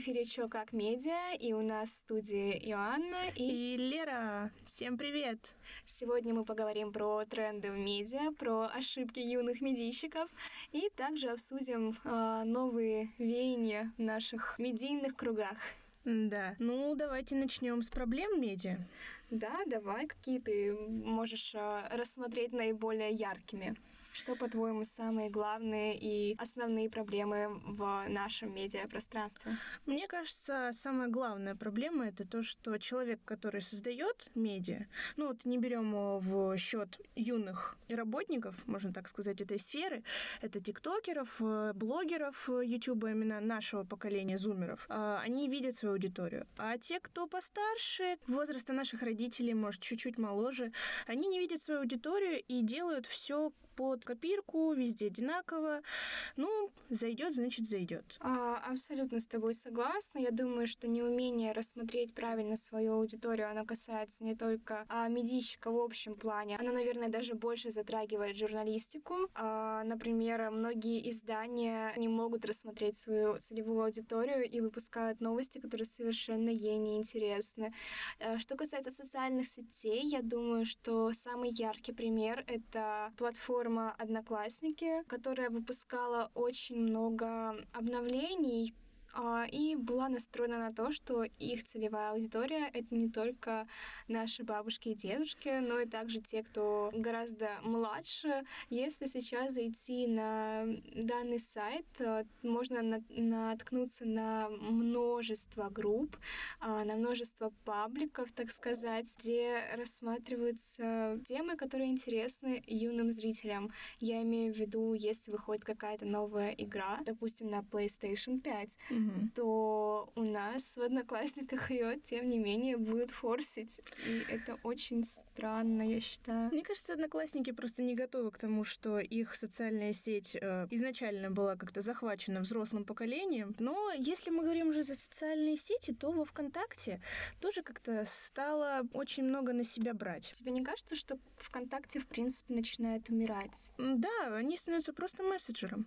эфире «Чё как медиа», и у нас в студии Иоанна и... и Лера. Всем привет! Сегодня мы поговорим про тренды в медиа, про ошибки юных медийщиков, и также обсудим э, новые веяния в наших медийных кругах. Да. Ну, давайте начнем с проблем медиа. Да, давай. Какие ты можешь э, рассмотреть наиболее яркими? Что, по-твоему, самые главные и основные проблемы в нашем медиапространстве? Мне кажется, самая главная проблема это то, что человек, который создает медиа, ну вот не берем в счет юных работников, можно так сказать, этой сферы, это тиктокеров, блогеров Ютуба, именно нашего поколения зумеров, а, они видят свою аудиторию. А те, кто постарше, возраста наших родителей, может, чуть-чуть моложе, они не видят свою аудиторию и делают все под копирку, везде одинаково. Ну, зайдет, значит, зайдет. А, абсолютно с тобой согласна. Я думаю, что неумение рассмотреть правильно свою аудиторию, оно касается не только а, медийщика в общем плане. Оно, наверное, даже больше затрагивает журналистику. А, например, многие издания не могут рассмотреть свою целевую аудиторию и выпускают новости, которые совершенно ей не интересны. А, что касается социальных сетей, я думаю, что самый яркий пример — это платформа платформа Одноклассники, которая выпускала очень много обновлений и была настроена на то, что их целевая аудитория — это не только наши бабушки и дедушки, но и также те, кто гораздо младше. Если сейчас зайти на данный сайт, э, можно наткнуться на множество групп, а, на множество пабликов, так сказать, где рассматриваются темы, которые интересны юным зрителям. Я имею в виду, если выходит какая-то новая игра, допустим, на PlayStation 5, угу. то у нас в Одноклассниках ее, тем не менее, будут форсить. И это очень странно, я считаю. Мне кажется, Одноклассники просто не готовы к тому, что их социальная сеть э, изначально была как-то захвачена взрослым поколением. Но если мы говорим уже за социальные сети, то во ВКонтакте тоже как-то стало очень много на себя брать. Тебе не кажется, что ВКонтакте, в принципе, начинает умирать? Да, они становятся просто мессенджером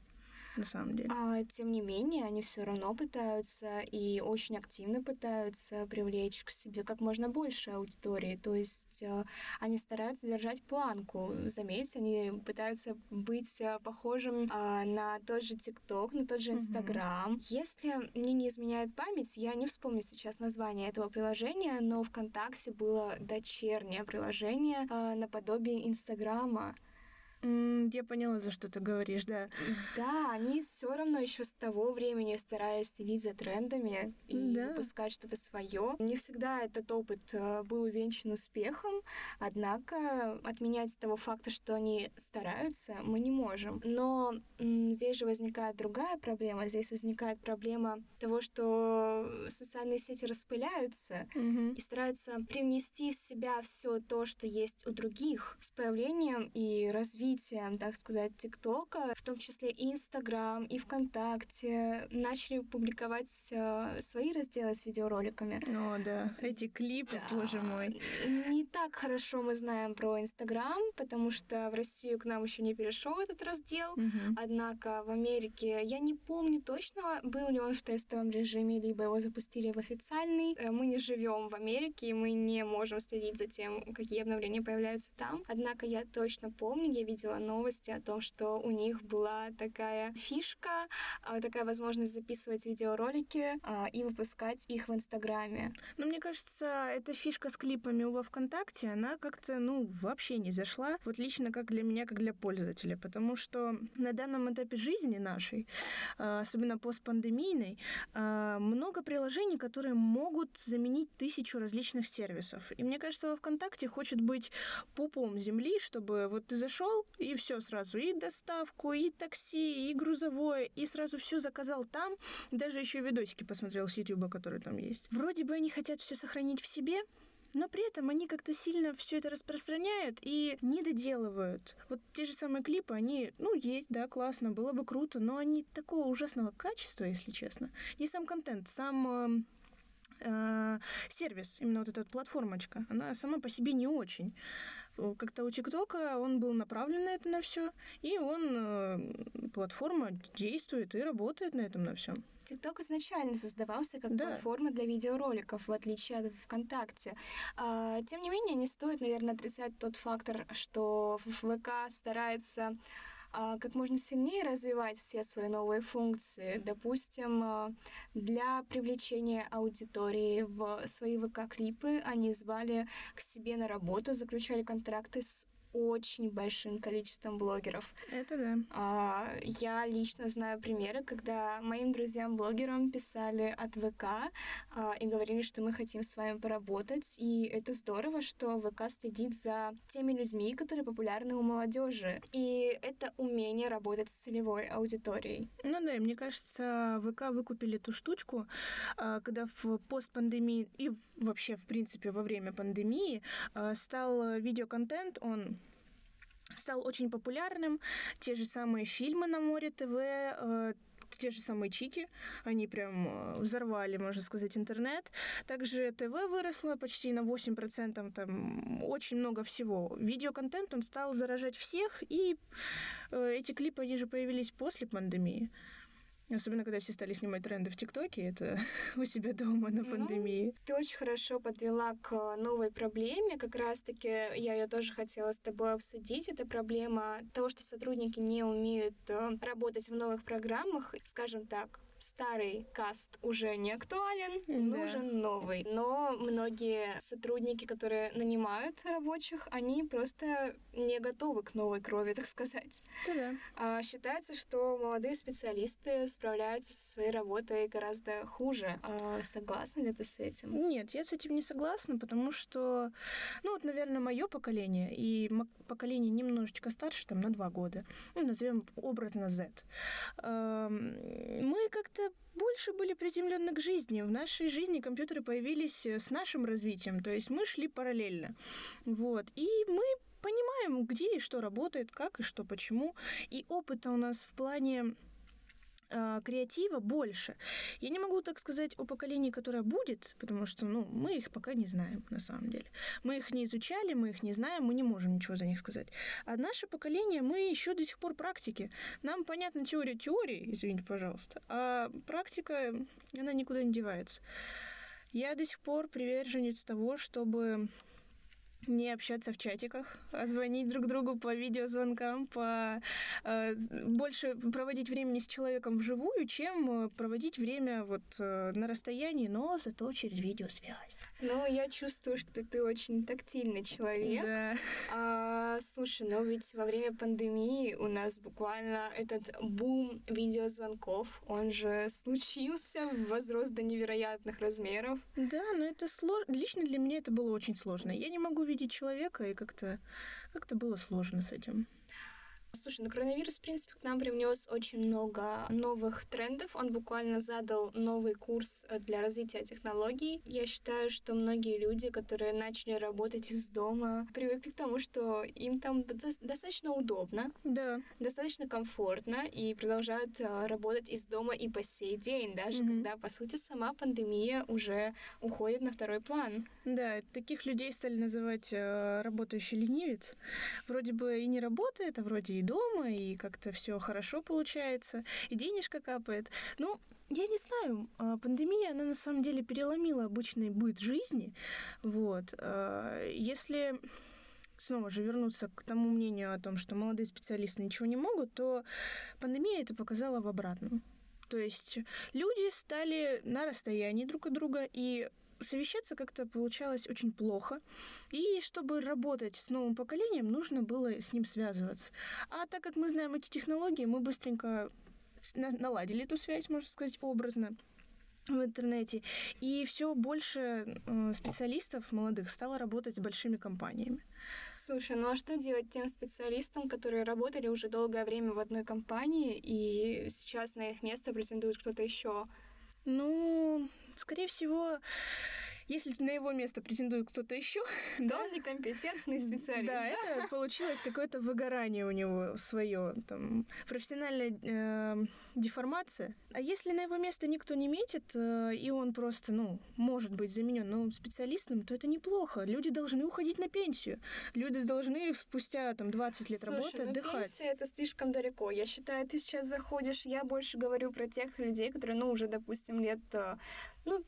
на самом деле. А, тем не менее, они все равно пытаются и очень активно пытаются привлечь к себе как можно больше аудитории. То есть э, они стараются держать планку. Заметьте, они пытаются быть э, похожим э, на тот же ТикТок, на тот же Инстаграм. Mm-hmm. Если мне не изменяет память, я не вспомню сейчас название этого приложения, но ВКонтакте было дочернее приложение э, наподобие Инстаграма. Я поняла, за что ты говоришь, да. Да, они все равно еще с того времени старались следить за трендами и да. выпускать что-то свое. Не всегда этот опыт э, был увенчан успехом, однако отменять того факта, что они стараются, мы не можем. Но здесь же возникает другая проблема. Здесь возникает проблема того, что социальные сети распыляются угу. и стараются привнести в себя все то, что есть у других с появлением и развитием развитием, так сказать, ТикТока, в том числе и Инстаграм, и ВКонтакте, начали публиковать э, свои разделы с видеороликами. О, да. Эти клипы, да. боже мой. Не так хорошо мы знаем про Инстаграм, потому что в Россию к нам еще не перешел этот раздел. Угу. Однако в Америке, я не помню точно, был ли он в тестовом режиме, либо его запустили в официальный. Э, мы не живем в Америке, и мы не можем следить за тем, какие обновления появляются там. Однако я точно помню, я видела видела новости о том, что у них была такая фишка, а, такая возможность записывать видеоролики а, и выпускать их в Инстаграме. Ну, мне кажется, эта фишка с клипами во ВКонтакте, она как-то, ну, вообще не зашла. Вот лично как для меня, как для пользователя. Потому что на данном этапе жизни нашей, а, особенно постпандемийной, много приложений, которые могут заменить тысячу различных сервисов. И мне кажется, во ВКонтакте хочет быть пупом земли, чтобы вот ты зашел, и все сразу, и доставку, и такси, и грузовое, и сразу все заказал там, даже еще видосики посмотрел с YouTube, которые там есть. Вроде бы они хотят все сохранить в себе, но при этом они как-то сильно все это распространяют и не доделывают. Вот те же самые клипы, они, ну, есть, да, классно, было бы круто, но они такого ужасного качества, если честно. Не сам контент, сам э, сервис, именно вот эта вот платформочка, она сама по себе не очень. Как-то у ТикТока он был направлен на это на все, и он, платформа действует и работает на этом на всем. ТикТок изначально создавался как да. платформа для видеороликов, в отличие от ВКонтакте. А, тем не менее, не стоит, наверное, отрицать тот фактор, что ВК старается как можно сильнее развивать все свои новые функции. Допустим, а, для привлечения аудитории в свои ВК-клипы они звали к себе на работу, заключали контракты с очень большим количеством блогеров. Это да. А, я лично знаю примеры, когда моим друзьям-блогерам писали от ВК а, и говорили, что мы хотим с вами поработать. И это здорово, что ВК следит за теми людьми, которые популярны у молодежи. И это умение работать с целевой аудиторией. Ну да, и мне кажется, ВК выкупили эту штучку, а, когда в постпандемии и вообще, в принципе, во время пандемии а, стал видеоконтент, он стал очень популярным. Те же самые фильмы на Море ТВ, э, те же самые чики, они прям э, взорвали, можно сказать, интернет. Также ТВ выросло почти на 8%, там очень много всего. Видеоконтент, он стал заражать всех, и э, эти клипы, они же появились после пандемии. Особенно, когда все стали снимать тренды в ТикТоке, это у себя дома на ну, пандемии. Ну, ты очень хорошо подвела к новой проблеме. Как раз-таки я ее тоже хотела с тобой обсудить. Это проблема того, что сотрудники не умеют э, работать в новых программах. Скажем так, старый каст уже не актуален, да. нужен новый. Но многие сотрудники, которые нанимают рабочих, они просто не готовы к новой крови, так сказать. Да. А, считается, что молодые специалисты справляются со своей работой гораздо хуже. А, согласна ли ты с этим? Нет, я с этим не согласна, потому что, ну вот, наверное, мое поколение и поколение немножечко старше, там, на два года, ну, назовем образно Z, мы как-то больше были приземлены к жизни. В нашей жизни компьютеры появились э, с нашим развитием, то есть мы шли параллельно. Вот. И мы понимаем, где и что работает, как и что, почему. И опыта у нас в плане э, креатива больше. Я не могу так сказать о поколении, которое будет, потому что ну, мы их пока не знаем на самом деле. Мы их не изучали, мы их не знаем, мы не можем ничего за них сказать. А наше поколение, мы еще до сих пор практики. Нам понятна теория теории, извините, пожалуйста, а практика, она никуда не девается. Я до сих пор приверженец того, чтобы не общаться в чатиках, а звонить друг другу по видеозвонкам, по э, больше проводить времени с человеком вживую, чем э, проводить время вот э, на расстоянии, но зато через видеосвязь. Ну, я чувствую, что ты очень тактильный человек. Да. А, слушай, но ведь во время пандемии у нас буквально этот бум видеозвонков, он же случился, возрос до невероятных размеров. Да, но это сложно. Лично для меня это было очень сложно. Я не могу видеть человека, и как-то как было сложно с этим. Слушай, ну коронавирус, в принципе, к нам привнес очень много новых трендов. Он буквально задал новый курс э, для развития технологий. Я считаю, что многие люди, которые начали работать из дома, привыкли к тому, что им там достаточно удобно, да. достаточно комфортно, и продолжают э, работать из дома и по сей день, даже mm-hmm. когда, по сути, сама пандемия уже уходит на второй план. Да, таких людей стали называть э, работающий ленивец. Вроде бы и не работает, а вроде и дома, и как-то все хорошо получается, и денежка капает. Ну, я не знаю, а, пандемия, она на самом деле переломила обычный быт жизни. Вот. А, если снова же вернуться к тому мнению о том, что молодые специалисты ничего не могут, то пандемия это показала в обратном. То есть люди стали на расстоянии друг от друга, и совещаться как-то получалось очень плохо. И чтобы работать с новым поколением, нужно было с ним связываться. А так как мы знаем эти технологии, мы быстренько наладили эту связь, можно сказать, образно в интернете. И все больше э, специалистов молодых стало работать с большими компаниями. Слушай, ну а что делать тем специалистам, которые работали уже долгое время в одной компании, и сейчас на их место претендует кто-то еще? Ну, скорее всего, если на его место претендует кто-то еще, да, он некомпетентный специалист. Да, это получилось какое-то выгорание у него свое, там, профессиональная э, деформация. А если на его место никто не метит, э, и он просто, ну, может быть заменен новым специалистом, то это неплохо. Люди должны уходить на пенсию. Люди должны спустя там 20 лет Слушай, работы ну, отдыхать. Пенсия это слишком далеко. Я считаю, ты сейчас заходишь. Я больше говорю про тех людей, которые, ну, уже, допустим, лет, э, ну,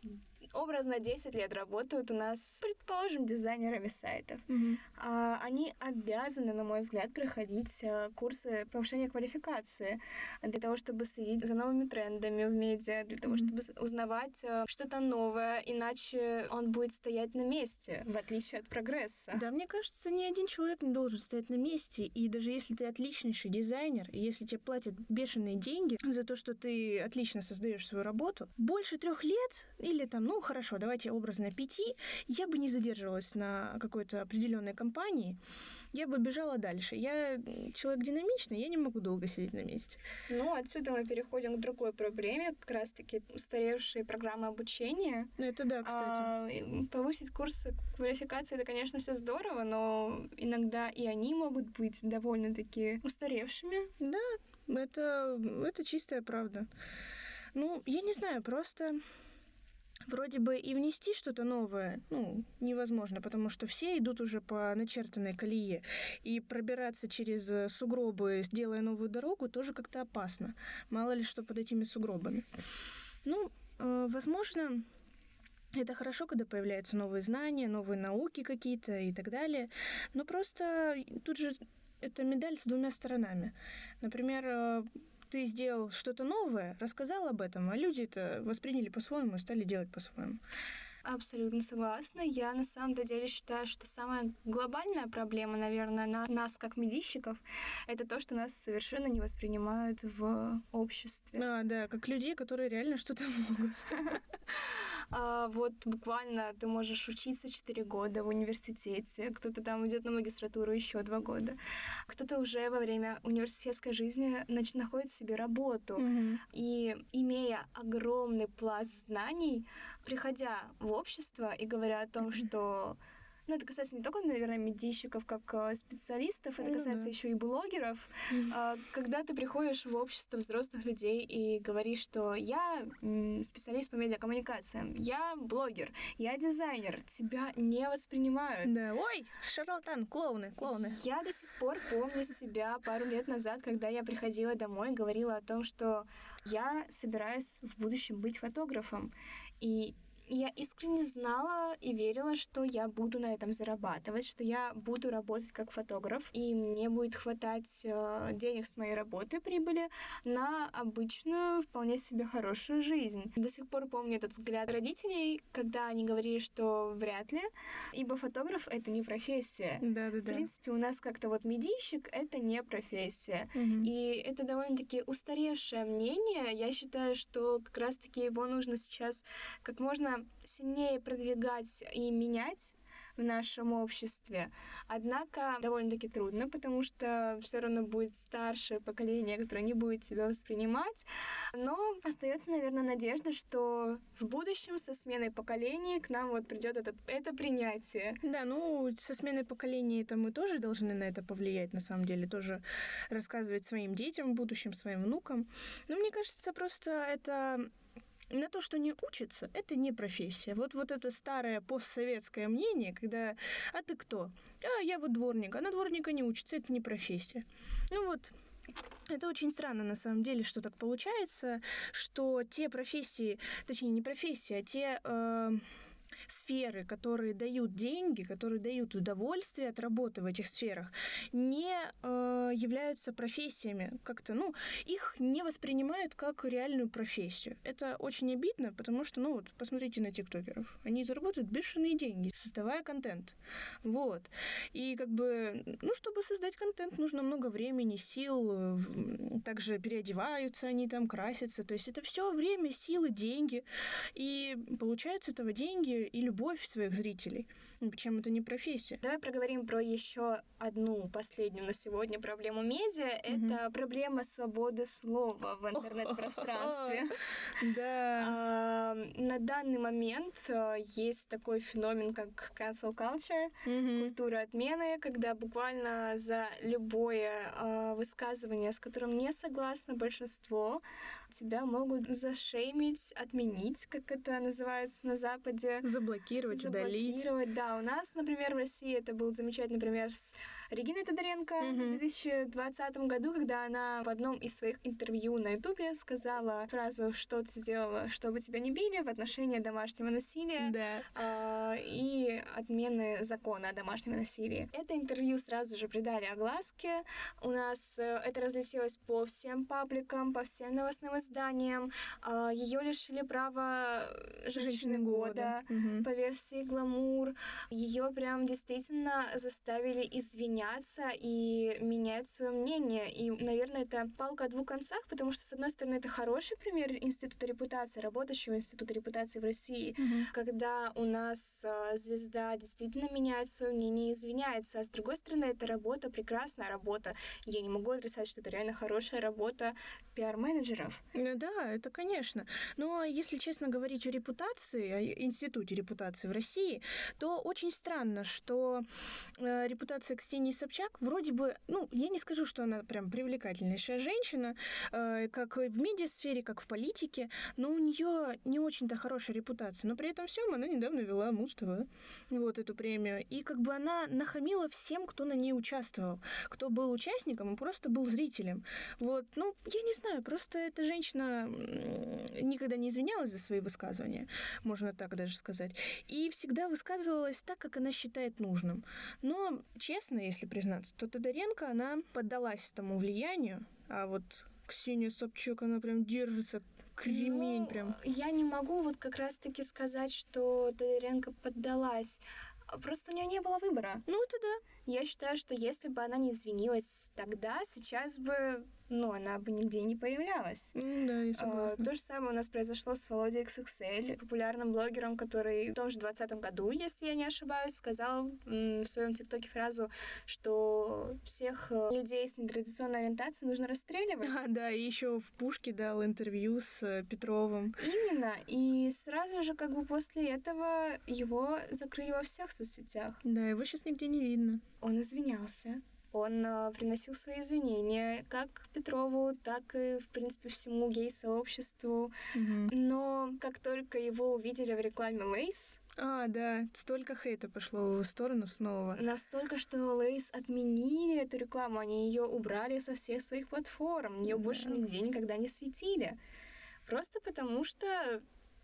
образно 10 лет работают у нас, предположим, дизайнерами сайтов. Мгм. А, они обязаны, на мой взгляд, проходить э, курсы повышения квалификации для того, чтобы следить за новыми трендами в медиа, для того, Мгм. чтобы узнавать э, что-то новое, иначе он будет стоять на месте, в отличие от прогресса. Да, мне кажется, ни один человек не должен стоять на месте. И даже если ты отличнейший дизайнер, если тебе платят бешеные деньги за то, что ты отлично создаешь свою работу, больше трех лет, или там, ну хорошо, давайте образно пяти, я бы не задерживалась на какой-то определенной компании, я бы бежала дальше. Я человек динамичный, я не могу долго сидеть на месте. Ну, отсюда мы переходим к другой проблеме, как раз-таки устаревшие программы обучения. Ну это да, кстати. А, повысить курсы квалификации, это, конечно, все здорово, но иногда и они могут быть довольно-таки устаревшими. Это, это чистая правда. Ну, я не знаю, просто вроде бы и внести что-то новое, ну, невозможно, потому что все идут уже по начертанной колее, и пробираться через э, сугробы, делая новую дорогу, тоже как-то опасно. Мало ли что под этими сугробами. Ну, э, возможно, это хорошо, когда появляются новые знания, новые науки какие-то и так далее, но просто тут же это медаль с двумя сторонами. Например, э, ты сделал что-то новое, рассказал об этом, а люди это восприняли по-своему и стали делать по-своему. Абсолютно согласна. Я на самом-то деле считаю, что самая глобальная проблема, наверное, на нас как медийщиков, это то, что нас совершенно не воспринимают в обществе. А, да, как людей, которые реально что-то могут. А, вот буквально ты можешь учиться 4 года в университете, кто-то там идет на магистратуру еще 2 года, кто-то уже во время университетской жизни нач- находит себе работу. Мгм. И имея огромный пласт знаний, приходя в общество и говоря о том, что ну, это касается не только, наверное, медийщиков как э, специалистов, это Ну касается да. еще и блогеров. А, Когда ты приходишь в общество взрослых людей и говоришь, что я специалист по медиакоммуникациям, я блогер, я дизайнер, тебя не воспринимают. Да, ой, шарлатан, клоуны, клоуны. Я до сих пор помню себя пару лет назад, когда я приходила домой и говорила о том, что я собираюсь в будущем быть фотографом. И я искренне знала и верила, что я буду на этом зарабатывать, что я буду работать как фотограф, и мне будет хватать э, денег с моей работы, прибыли, на обычную, вполне себе хорошую жизнь. До сих пор помню этот взгляд родителей, когда они говорили, что вряд ли, ибо фотограф — это не профессия. Да, да, В да. принципе, у нас как-то вот медийщик — это не профессия. Мгм. И это довольно-таки устаревшее мнение. Я считаю, что как раз-таки его нужно сейчас как можно сильнее продвигать и менять в нашем обществе. Однако довольно-таки трудно, потому что все равно будет старшее поколение, которое не будет тебя воспринимать. Но остается, наверное, надежда, что в будущем со сменой поколений к нам вот придет этот, это принятие. Да, ну, со сменой поколений это мы тоже должны на это повлиять, на самом деле, тоже рассказывать своим детям, в будущем своим внукам. Но мне кажется, просто это на то, что не учится, это не профессия. Вот, вот это старое постсоветское мнение, когда «а ты кто?» «А, я вот дворник». А на дворника не учится, это не профессия. Ну вот, это очень странно на самом деле, что так получается, что те профессии, точнее не профессии, а те э, сферы, которые дают деньги, которые дают удовольствие от работы в этих сферах, не э, являются профессиями. Как-то, ну, их не воспринимают как реальную профессию. Это очень обидно, потому что, ну, вот, посмотрите на тиктокеров. Они зарабатывают бешеные деньги, создавая контент. Вот. И как бы, ну, чтобы создать контент, нужно много времени, сил, также переодеваются они там, красятся. То есть это все время, силы, деньги. И получают с этого деньги, и любовь своих зрителей. Чем это не профессия? Давай проговорим про еще одну последнюю на сегодня проблему медиа. Mm-hmm. Это проблема свободы слова в интернет-пространстве. Да. На данный момент э, есть такой феномен, как cancel culture, культура отмены, когда буквально за любое э, высказывание, с которым не согласно большинство, тебя могут зашеймить, отменить, как это называется на Западе. Заблокировать, Заблокировать, удалить. Да. У нас, например, в России это был замечательный пример с Региной Тодоренко mm-hmm. в 2020 году, когда она в одном из своих интервью на Ютубе сказала фразу «Что ты сделала, чтобы тебя не били?» в отношении домашнего насилия да. э, и отмены закона о домашнем насилии. Это интервью сразу же придали огласке. У нас э, это разлетелось по всем пабликам, по всем новостным изданиям. Э, Ее лишили права женщины, женщины года, года. Угу. по версии «Гламур». Ее прям действительно заставили извиняться и менять свое мнение. И, наверное, это палка о двух концах, потому что, с одной стороны, это хороший пример института репутации, работающего института репутации в России, угу. когда у нас э, звезда действительно меняет свое мнение и извиняется. А с другой стороны, это работа, прекрасная работа. Я не могу отрицать, что это реально хорошая работа пиар-менеджеров. Ну да, это конечно. Но если честно говорить о репутации, о институте репутации в России, то очень странно, что э, репутация Ксении Собчак вроде бы, ну, я не скажу, что она прям привлекательнейшая женщина, э, как в медиасфере, как в политике, но у нее не очень-то хорошая репутация. Но при этом всем она недавно вела Муз вот эту премию. И как бы она нахамила всем, кто на ней участвовал. Кто был участником и просто был зрителем. Вот, ну, я не знаю, просто эта женщина никогда не извинялась за свои высказывания, можно так даже сказать. И всегда высказывалась так, как она считает нужным. Но, честно, если признаться, то Тодоренко, она поддалась этому влиянию, а вот Ксения Собчак, она прям держится кремень ну, прям. Я не могу вот как раз-таки сказать, что Тодоренко поддалась. Просто у нее не было выбора. Ну, это да. Я считаю, что если бы она не извинилась тогда, сейчас бы ну, она бы нигде не появлялась. Mm, да, я согласна. А, то же самое у нас произошло с Володей XXL, популярным блогером, который в том же 2020 году, если я не ошибаюсь, сказал в своем ТикТоке фразу, что всех э, людей с нетрадиционной ориентацией нужно расстреливать. А, да, и еще в Пушке дал интервью с э, Петровым. Именно. И сразу же, как бы после этого, его закрыли во всех соцсетях. Да, его сейчас нигде не видно. Он извинялся. Он э, приносил свои извинения как Петрову, так и, в принципе, всему гей-сообществу. Угу. Но как только его увидели в рекламе Lay's, а, да, столько хейта пошло в его сторону снова. Настолько, что Lay's отменили эту рекламу, они ее убрали со всех своих платформ, ее да. больше нигде никогда не светили. Просто потому что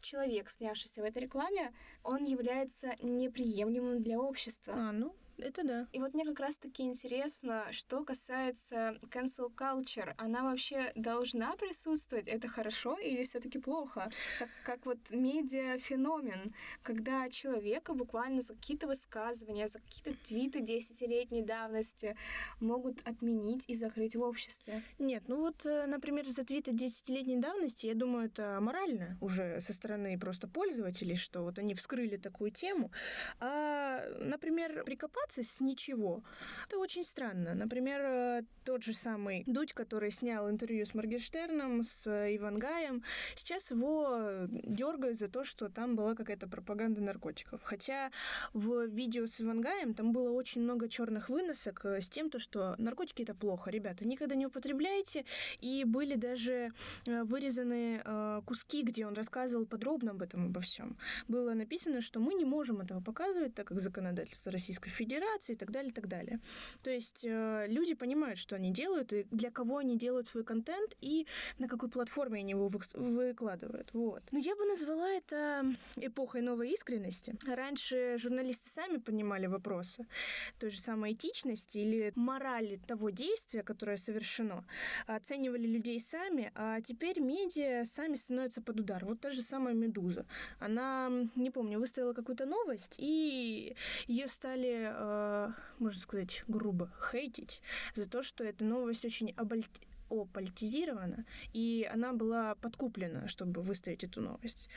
человек, снявшийся в этой рекламе, он является неприемлемым для общества. А, ну, это да. И вот мне как раз-таки интересно, что касается cancel culture, она вообще должна присутствовать? Это хорошо или все таки плохо? Как, как вот медиа-феномен, когда человека буквально за какие-то высказывания, за какие-то твиты десятилетней давности могут отменить и закрыть в обществе. Нет, ну вот, э, например, за твиты десятилетней давности, я думаю, это морально уже со стороны просто пользователей, что вот они вскрыли такую тему. А, например, прикопаться начинается с ничего. Это очень странно. Например, э, тот же самый Дудь, который снял интервью с Моргенштерном, с э, Ивангаем, сейчас его дергают за то, что там была какая-то пропаганда наркотиков. Хотя в видео с Ивангаем там было очень много черных выносок э, с тем, то, что наркотики это плохо, ребята, никогда не употребляйте. И были даже вырезаны куски, где он рассказывал подробно об этом, обо всем. Было написано, что мы не можем этого показывать, так как законодательство Российской Федерации федерации и так далее, и так далее. То есть э, люди понимают, что они делают, и для кого они делают свой контент, и на какой платформе они его выкладывают. Вот. Но я бы назвала это эпохой новой искренности. Раньше журналисты сами понимали вопросы той же самой этичности или морали того действия, которое совершено, оценивали людей сами, а теперь медиа сами становятся под удар. Вот та же самая «Медуза». Она, не помню, выставила какую-то новость, и ее стали э, можно сказать, грубо хейтить за то, что эта новость очень оболь ополитизирована, и она была подкуплена, чтобы выставить эту новость.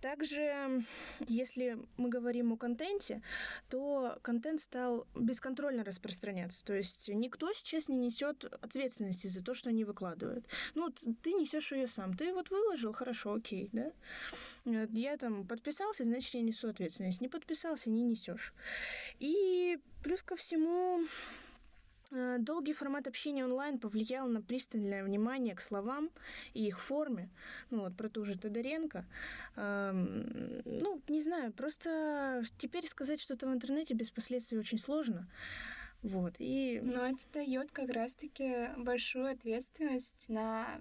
Также, если мы говорим о контенте, то контент стал бесконтрольно распространяться. То есть никто сейчас не несет ответственности за то, что они выкладывают. Ну, ты несешь ее сам. Ты вот выложил, хорошо, окей, да? Я там подписался, значит, я несу ответственность. Не подписался, не несешь. И плюс ко всему, Долгий формат общения онлайн повлиял на пристальное внимание к словам и их форме. Ну вот про ту же Тодоренко. Ну, не знаю, просто теперь сказать что-то в интернете без последствий очень сложно. Вот, и... Но это дает как раз-таки большую ответственность на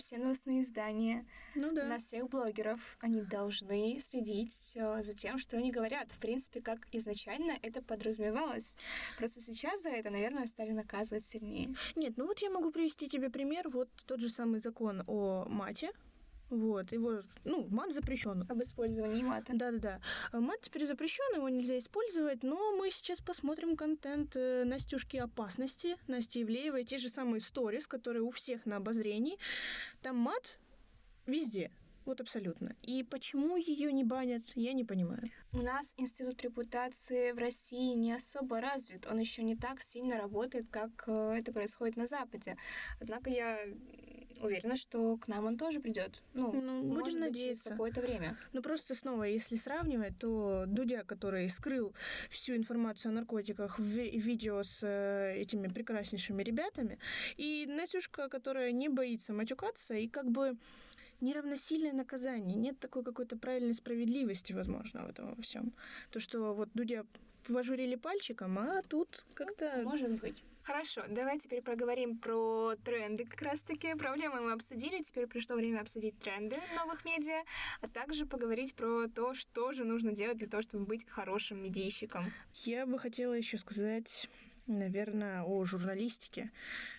все новостные издания, ну, да. на всех блогеров. Они должны следить э, за тем, что они говорят. В принципе, как изначально это подразумевалось. Просто сейчас за это, наверное, стали наказывать сильнее. Нет, ну вот я могу привести тебе пример. Вот тот же самый закон о мате, вот, его, ну, мат запрещен. Об использовании мата. Да-да-да. Мат теперь запрещен, его нельзя использовать, но мы сейчас посмотрим контент э, Настюшки опасности, Насти Ивлеевой, те же самые сторис, которые у всех на обозрении. Там мат везде. Вот абсолютно. И почему ее не банят, я не понимаю. У нас институт репутации в России не особо развит. Он еще не так сильно работает, как э, это происходит на Западе. Однако я уверена, что к нам он тоже придет. Ну, ну будем может надеяться. Быть, какое-то время. Ну, просто снова, если сравнивать, то Дудя, который скрыл всю информацию о наркотиках в видео с э, этими прекраснейшими ребятами, и Настюшка, которая не боится матюкаться, и как бы неравносильное наказание. Нет такой какой-то правильной справедливости, возможно, в этом во всем. То, что вот Дудя пожурили пальчиком, а тут как-то... Ну, может быть. Хорошо, давай теперь поговорим про тренды как раз-таки. Проблемы мы обсудили, теперь пришло время обсудить тренды новых медиа, а также поговорить про то, что же нужно делать для того, чтобы быть хорошим медийщиком. Я бы хотела еще сказать наверное, о журналистике,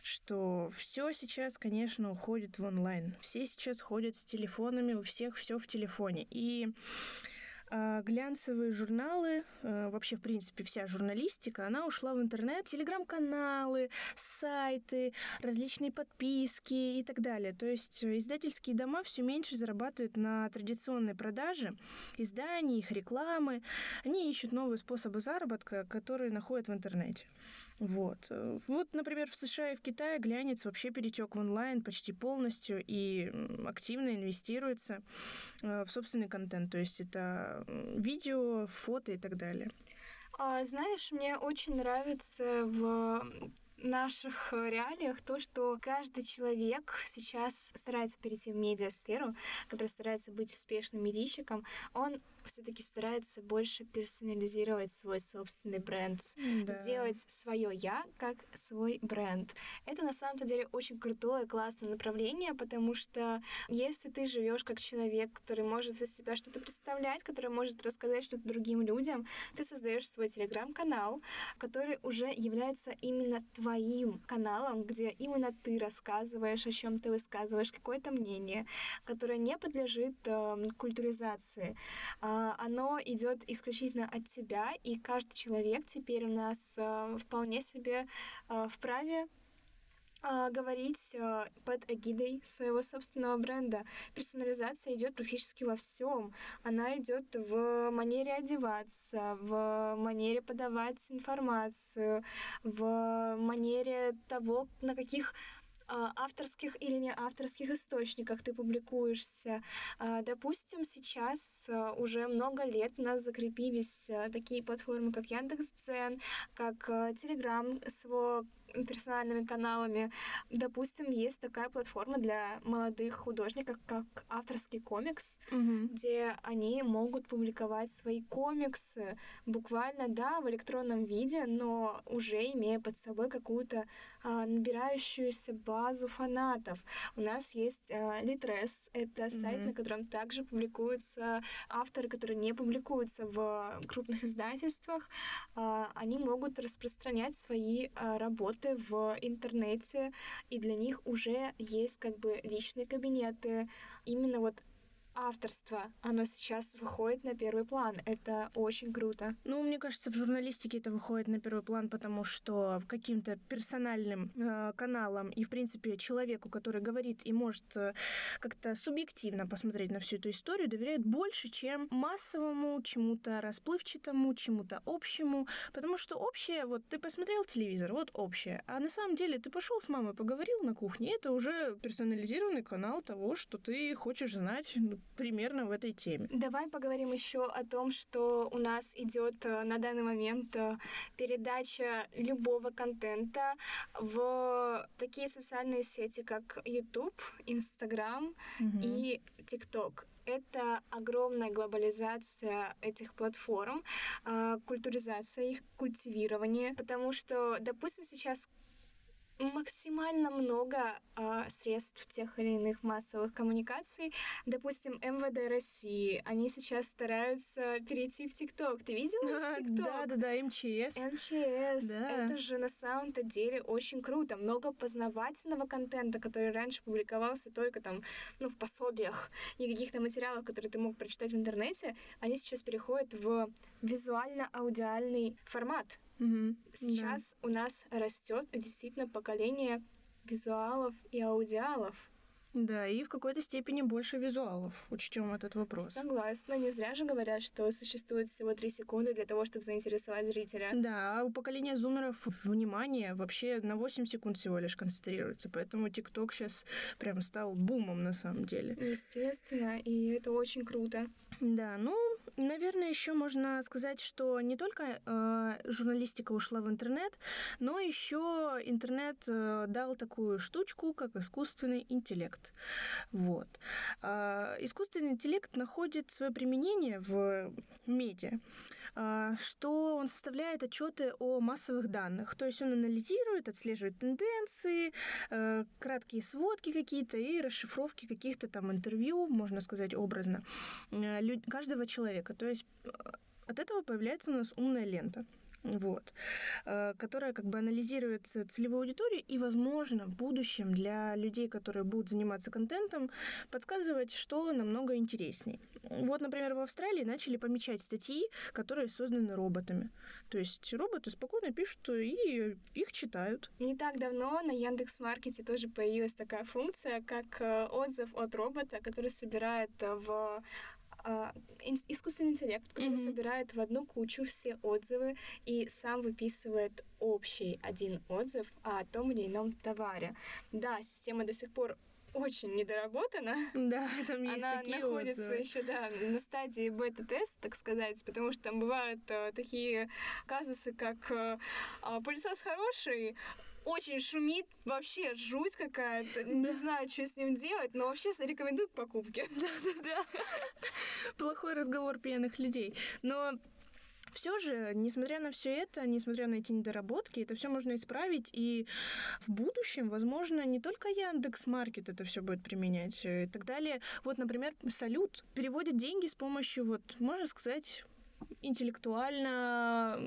что все сейчас, конечно, уходит в онлайн. Все сейчас ходят с телефонами, у всех все в телефоне. И а, глянцевые журналы, а, вообще, в принципе, вся журналистика, она ушла в интернет, телеграм-каналы, сайты, различные подписки и так далее. То есть издательские дома все меньше зарабатывают на традиционной продаже изданий, их рекламы. Они ищут новые способы заработка, которые находят в интернете. Вот. Вот, например, в США и в Китае глянец вообще перетек в онлайн почти полностью и активно инвестируется а, в собственный контент. То есть это видео, фото и так далее. А, знаешь, мне очень нравится в наших реалиях то, что каждый человек сейчас старается перейти в медиасферу, который старается быть успешным медийщиком, он все-таки старается больше персонализировать свой собственный бренд, да. сделать свое я как свой бренд. Это на самом-то деле очень крутое, классное направление, потому что если ты живешь как человек, который может за себя что-то представлять, который может рассказать что-то другим людям, ты создаешь свой телеграм-канал, который уже является именно твоим каналом, где именно ты рассказываешь, о чем ты высказываешь какое-то мнение, которое не подлежит э, культуризации. А, оно идет исключительно от тебя, и каждый человек теперь у нас а, вполне себе а, вправе говорить под эгидой своего собственного бренда. Персонализация идет практически во всем. Она идет в манере одеваться, в манере подавать информацию, в манере того, на каких а, авторских или не авторских источниках ты публикуешься. А, допустим, сейчас а, уже много лет у нас закрепились такие платформы, как Яндекс.Дзен, как Телеграм с персональными каналами. Допустим, есть такая платформа для молодых художников, как авторский комикс, угу. где они могут публиковать свои комиксы буквально, да, в электронном виде, но уже имея под собой какую-то а, набирающуюся базу фанатов. У нас есть а, Litres, это сайт, на котором также публикуются авторы, которые не публикуются в крупных издательствах. А, они могут распространять свои а, работы в интернете, и для них уже есть как бы личные кабинеты. Именно вот авторство, оно сейчас выходит на первый план. Это очень круто. Ну, мне кажется, в журналистике это выходит на первый план, потому что каким-то персональным э, каналам и, в принципе, человеку, который говорит и может э, как-то субъективно посмотреть на всю эту историю, доверяют больше, чем массовому, чему-то расплывчатому, чему-то общему. Потому что общее, вот ты посмотрел телевизор, вот общее. А на самом деле ты пошел с мамой, поговорил на кухне, это уже персонализированный канал того, что ты хочешь знать ну, примерно в этой теме. Давай поговорим еще о том, что у нас идет э, на данный момент э, передача любого контента в такие социальные сети, как YouTube, Instagram угу. и TikTok это огромная глобализация этих платформ, э, культуризация их, культивирование, потому что, допустим, сейчас максимально много э, средств тех или иных массовых коммуникаций. Допустим, МВД России, они сейчас стараются перейти в ТикТок. Ты видел ТикТок? Да, да, да, МЧС. МЧС. Да. Это же на самом-то деле очень круто. Много познавательного контента, который раньше публиковался только там, ну, в пособиях и каких-то материалах, которые ты мог прочитать в интернете, они сейчас переходят в визуально-аудиальный формат. Угу. Сейчас да. у нас растет действительно поколение визуалов и аудиалов. Да, и в какой-то степени больше визуалов. Учтем этот вопрос. Согласна. Не зря же говорят, что существует всего три секунды для того, чтобы заинтересовать зрителя. Да, а у поколения зумеров внимание вообще на 8 секунд всего лишь концентрируется. Поэтому ТикТок сейчас прям стал бумом на самом деле. Естественно, и это очень круто. Да, ну, наверное, еще можно сказать, что не только э, журналистика ушла в интернет, но еще интернет э, дал такую штучку, как искусственный интеллект. Вот. Э, искусственный интеллект находит свое применение в медиа, э, что он составляет отчеты о массовых данных. То есть он анализирует, отслеживает тенденции, э, краткие сводки какие-то и расшифровки каких-то там интервью, можно сказать образно. Э, каждого человека. То есть э, от этого появляется у нас умная лента вот, э, которая как бы анализирует целевую аудиторию и, возможно, в будущем для людей, которые будут заниматься контентом, подсказывать, что намного интересней. Вот, например, в Австралии начали помечать статьи, которые созданы роботами. То есть роботы спокойно пишут и их читают. Не так давно на Яндекс Маркете тоже появилась такая функция, как э, отзыв от робота, который собирает в а, искусственный интеллект, который mm-hmm. собирает в одну кучу все отзывы и сам выписывает общий один отзыв о том или ином товаре. Да, система до сих пор очень недоработана. Да, там есть Она такие находится отзывы. еще, да, на стадии бета-теста, так сказать, потому что там бывают э, такие казусы, как э, э, пылесос хороший, очень шумит, вообще жуть какая-то. Не знаю, что с ним делать, но вообще рекомендую к покупке. Да-да-да. Плохой разговор пьяных людей. Но все же, несмотря на все это, несмотря на эти недоработки, это все можно исправить, и в будущем, возможно, не только Яндекс Маркет это все будет применять и так далее. Вот, например, Салют переводит деньги с помощью, вот, можно сказать, интеллектуально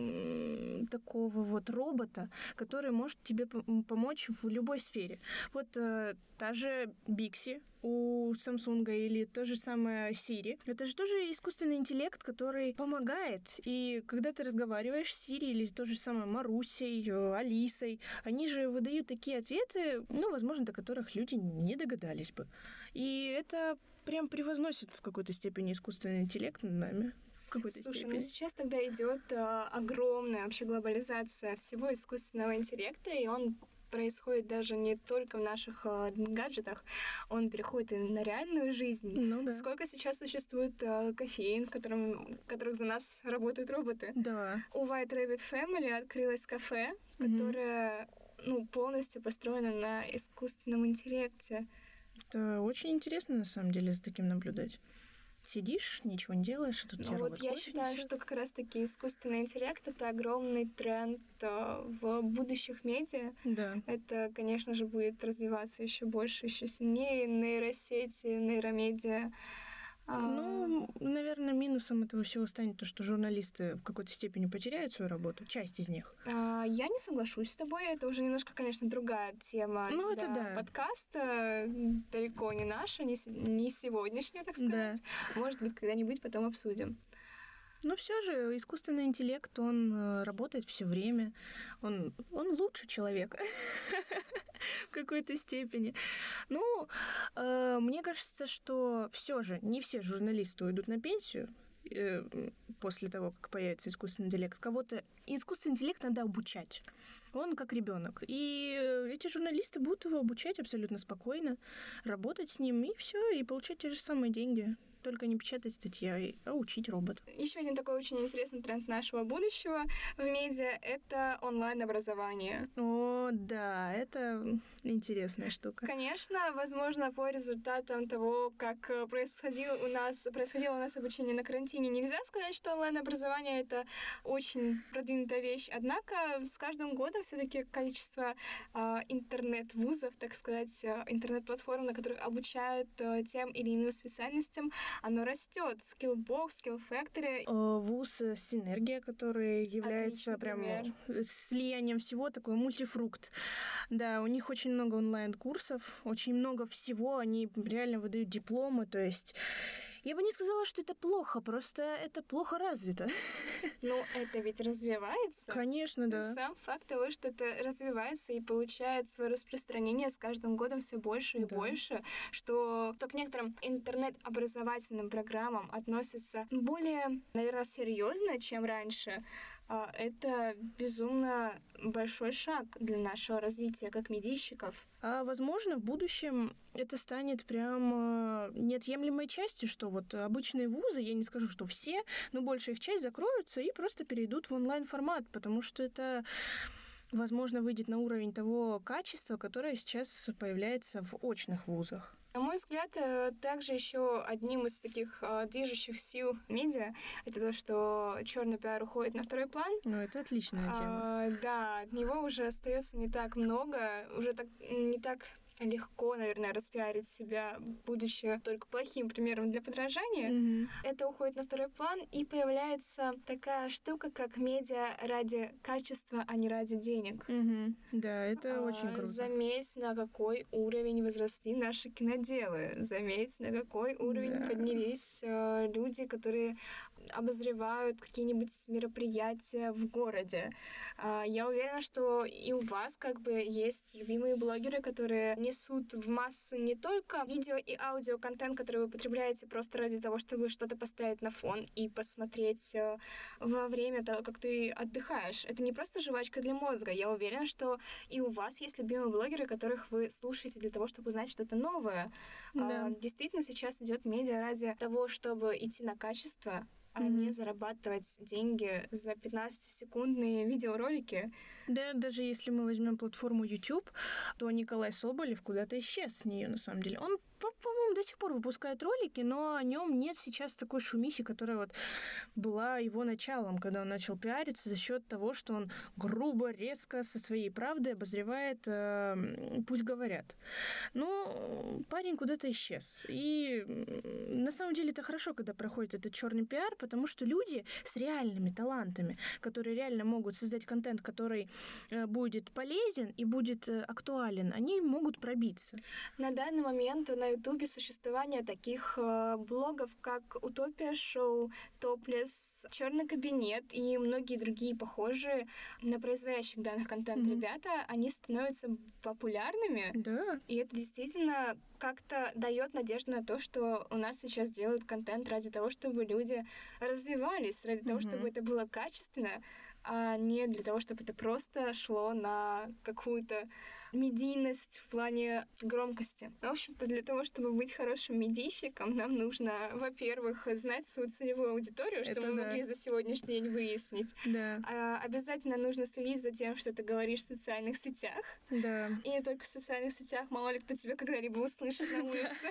такого вот робота, который может тебе помочь в любой сфере. Вот э, та же Бикси у Samsung или то же самое Siri. Это же тоже искусственный интеллект, который помогает. И когда ты разговариваешь с Siri или то же самое Марусей, э, Алисой, они же выдают такие ответы, ну, возможно, до которых люди не догадались бы. И это прям превозносит в какой-то степени искусственный интеллект над нами какой-то Слушай, степени. ну сейчас тогда идет э, огромная вообще глобализация всего искусственного интеллекта, и он происходит даже не только в наших э, гаджетах, он переходит и на реальную жизнь. Ну, да. Сколько сейчас существует э, кофеин, в которых за нас работают роботы? Да. У White Rabbit Family открылось кафе, mm-hmm. которое ну, полностью построено на искусственном интеллекте. Это очень интересно, на самом деле, за таким наблюдать сидишь, ничего не делаешь, тут ну, вот я считаю, что как раз-таки искусственный интеллект — это огромный тренд э, в будущих медиа. Да. Это, конечно же, будет развиваться еще больше, еще сильнее. Нейросети, нейромедиа. А, Ну, наверное, минусом этого всего станет то, что журналисты в какой-то степени потеряют свою работу, часть из них. а, я не соглашусь с тобой. Это уже немножко, конечно, другая тема Ну, это да. подкаста. Далеко не наша, не, не сегодняшняя, так Да. сказать. Может быть, когда-нибудь потом обсудим. Но все же искусственный интеллект, он э, работает все время, он, он лучше человека в какой-то степени. Ну, э, мне кажется, что все же не все журналисты уйдут на пенсию э, после того, как появится искусственный интеллект. Кого-то искусственный интеллект надо обучать. Он как ребенок. И эти журналисты будут его обучать абсолютно спокойно, работать с ним, и все, и получать те же самые деньги. Только не печатать статьи, а учить робота. Еще один такой очень интересный тренд нашего будущего в медиа — это онлайн-образование. О, да, это интересная штука. Конечно, возможно, по результатам того, как э, происходило у нас, происходило у нас обучение на карантине, нельзя сказать, что онлайн-образование — это очень продвинутая вещь. Однако с каждым годом все таки количество а, интернет-вузов, так сказать, э, интернет-платформ, на которых обучают э, тем или иным специальностям, оно растет. Skillbox, Skill Factory. Э, Вуз э, Синергия, который является Отличный прям э, слиянием всего, такой мультифрукт. Да, у них очень много онлайн-курсов, очень много всего, они реально выдают дипломы, то есть я бы не сказала, что это плохо, просто это плохо развито. Ну, это ведь развивается. Конечно, да. Сам факт того, что это развивается и получает свое распространение с каждым годом все больше и Да. больше, что то к некоторым интернет-образовательным программам относятся более, наверное, серьезно, чем раньше. А, Это безумно большой шаг для нашего развития как медийщиков. А возможно, в будущем это станет прям э, неотъемлемой частью, что вот обычные вузы, я не скажу, что все, но большая их часть закроются и просто перейдут в онлайн-формат, потому что это возможно, выйдет на уровень того качества, которое сейчас появляется в очных вузах. На мой взгляд, э, также еще одним из таких э, движущих сил медиа это то, что черный пиар уходит на второй план. Ну, это отличная тема. А, да, от него уже остается не так много, уже так не так легко, наверное, распиарить себя, будучи только плохим примером для подражания. Мгм. Это уходит на второй план, и появляется такая штука, как медиа ради качества, а не ради денег. Мгм. Да, это А, очень круто. Заметь, на какой уровень возросли наши киноделы. Заметь, на какой уровень Да. поднялись э, люди, которые обозревают какие-нибудь мероприятия в городе. А, я уверена, что и у вас как бы есть любимые блогеры, которые несут в массы не только видео и аудио контент, который вы потребляете просто ради того, чтобы что-то поставить на фон и посмотреть э, во время того, как ты отдыхаешь. Это не просто жвачка для мозга. Я уверена, что и у вас есть любимые блогеры, которых вы слушаете для того, чтобы узнать что-то новое. Да. А, Действительно, сейчас идет медиа ради того, чтобы идти на качество, а не Мгм. зарабатывать деньги за 15-секундные видеоролики. Да, даже если мы возьмем платформу YouTube, то Николай Соболев куда-то исчез с нее на самом деле. Он, по-моему, до сих пор выпускает ролики, но о нем нет сейчас такой шумихи, которая вот была его началом, когда он начал пиариться за счет того, что он грубо, резко со своей правдой обозревает э, «Пусть говорят». Ну, парень куда-то исчез. И на самом деле это хорошо, когда проходит этот черный пиар, потому что люди с реальными талантами, которые реально могут создать контент, который э, будет полезен и будет э, актуален, они могут пробиться. На данный момент на Ютубе существование таких э, блогов, как Утопия Шоу, Топлес, Черный кабинет и многие другие похожие на производящих данных контент Мгм. ребята, они становятся популярными. Да, И это действительно как-то дает надежду на то, что у нас сейчас делают контент ради того, чтобы люди развивались, ради того, Мгм. чтобы это было качественно, а не для того, чтобы это просто шло на какую-то медийность в плане громкости. В общем-то, для того, чтобы быть хорошим медийщиком, нам нужно, во-первых, знать свою целевую аудиторию, что Это мы да. могли за сегодняшний день выяснить. да, А, обязательно нужно следить за тем, что ты говоришь в социальных сетях. да. И не только в социальных сетях, мало ли кто тебя когда-либо услышит на улице.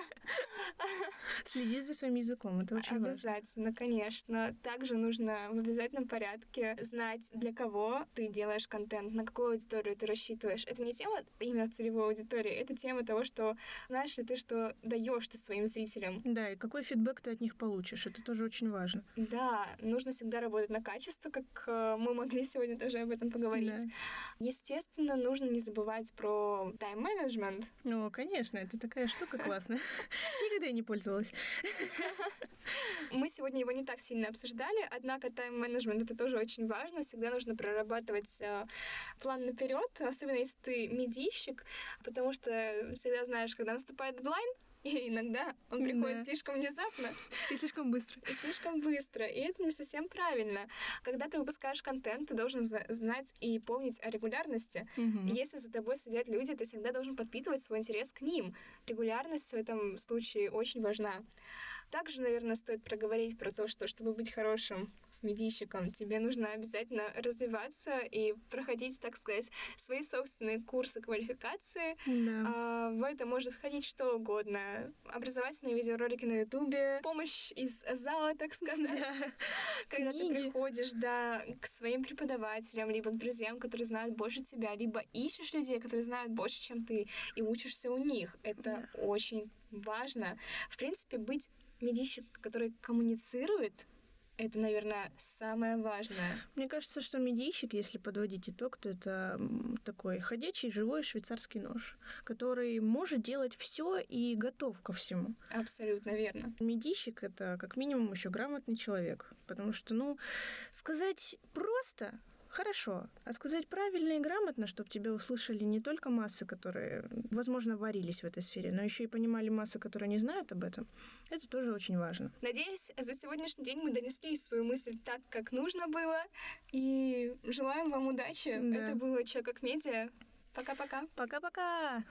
Следи за своим языком, это очень важно. Обязательно, конечно. Также нужно в обязательном порядке знать, для кого ты делаешь контент, на какую аудиторию ты рассчитываешь. Это не тема именно целевой аудитории, это тема того, что знаешь ли ты, что даешь ты своим зрителям. Да, и какой фидбэк ты от них получишь, это тоже очень важно. Да, нужно всегда работать на качество, как э, мы могли сегодня тоже об этом поговорить. Да. Естественно, нужно не забывать про тайм-менеджмент. О, конечно, это такая штука классная. Никогда я не пользовалась. Мы сегодня его не так сильно обсуждали, однако тайм-менеджмент это тоже очень важно. Всегда нужно прорабатывать э, план наперед, особенно если ты медийщик, потому что всегда знаешь, когда наступает дедлайн, и иногда он приходит Да. слишком внезапно И слишком быстро. и слишком быстро, и это не совсем правильно. Когда ты выпускаешь контент, ты должен знать и помнить о регулярности. И Если за тобой сидят люди, ты всегда должен подпитывать свой интерес к ним. Регулярность в этом случае очень важна. Также, наверное, стоит проговорить про то, что чтобы быть хорошим медийщиком, тебе нужно обязательно развиваться и проходить, так сказать, свои собственные курсы квалификации. Да. А, в это может входить что угодно. Образовательные видеоролики на Ютубе, помощь из зала, так сказать. Да. Когда ты Книги. приходишь, да, к своим преподавателям, либо к друзьям, которые знают больше тебя, либо ищешь людей, которые знают больше, чем ты, и учишься у них. Это очень важно. В принципе, быть медийщик, который коммуницирует, это, наверное, самое важное. Мне кажется, что медийщик, если подводить итог, то это такой ходячий живой швейцарский нож, который может делать все и готов ко всему. Абсолютно верно. Медийщик это как минимум еще грамотный человек, потому что, ну, сказать просто хорошо, а сказать правильно и грамотно, чтобы тебя услышали не только массы, которые, возможно, варились в этой сфере, но еще и понимали массы, которые не знают об этом, это тоже очень важно. Надеюсь, за сегодняшний день мы донесли свою мысль так, как нужно было. И желаем вам удачи. Да. Это было Чё как медиа. Пока-пока. Пока-пока!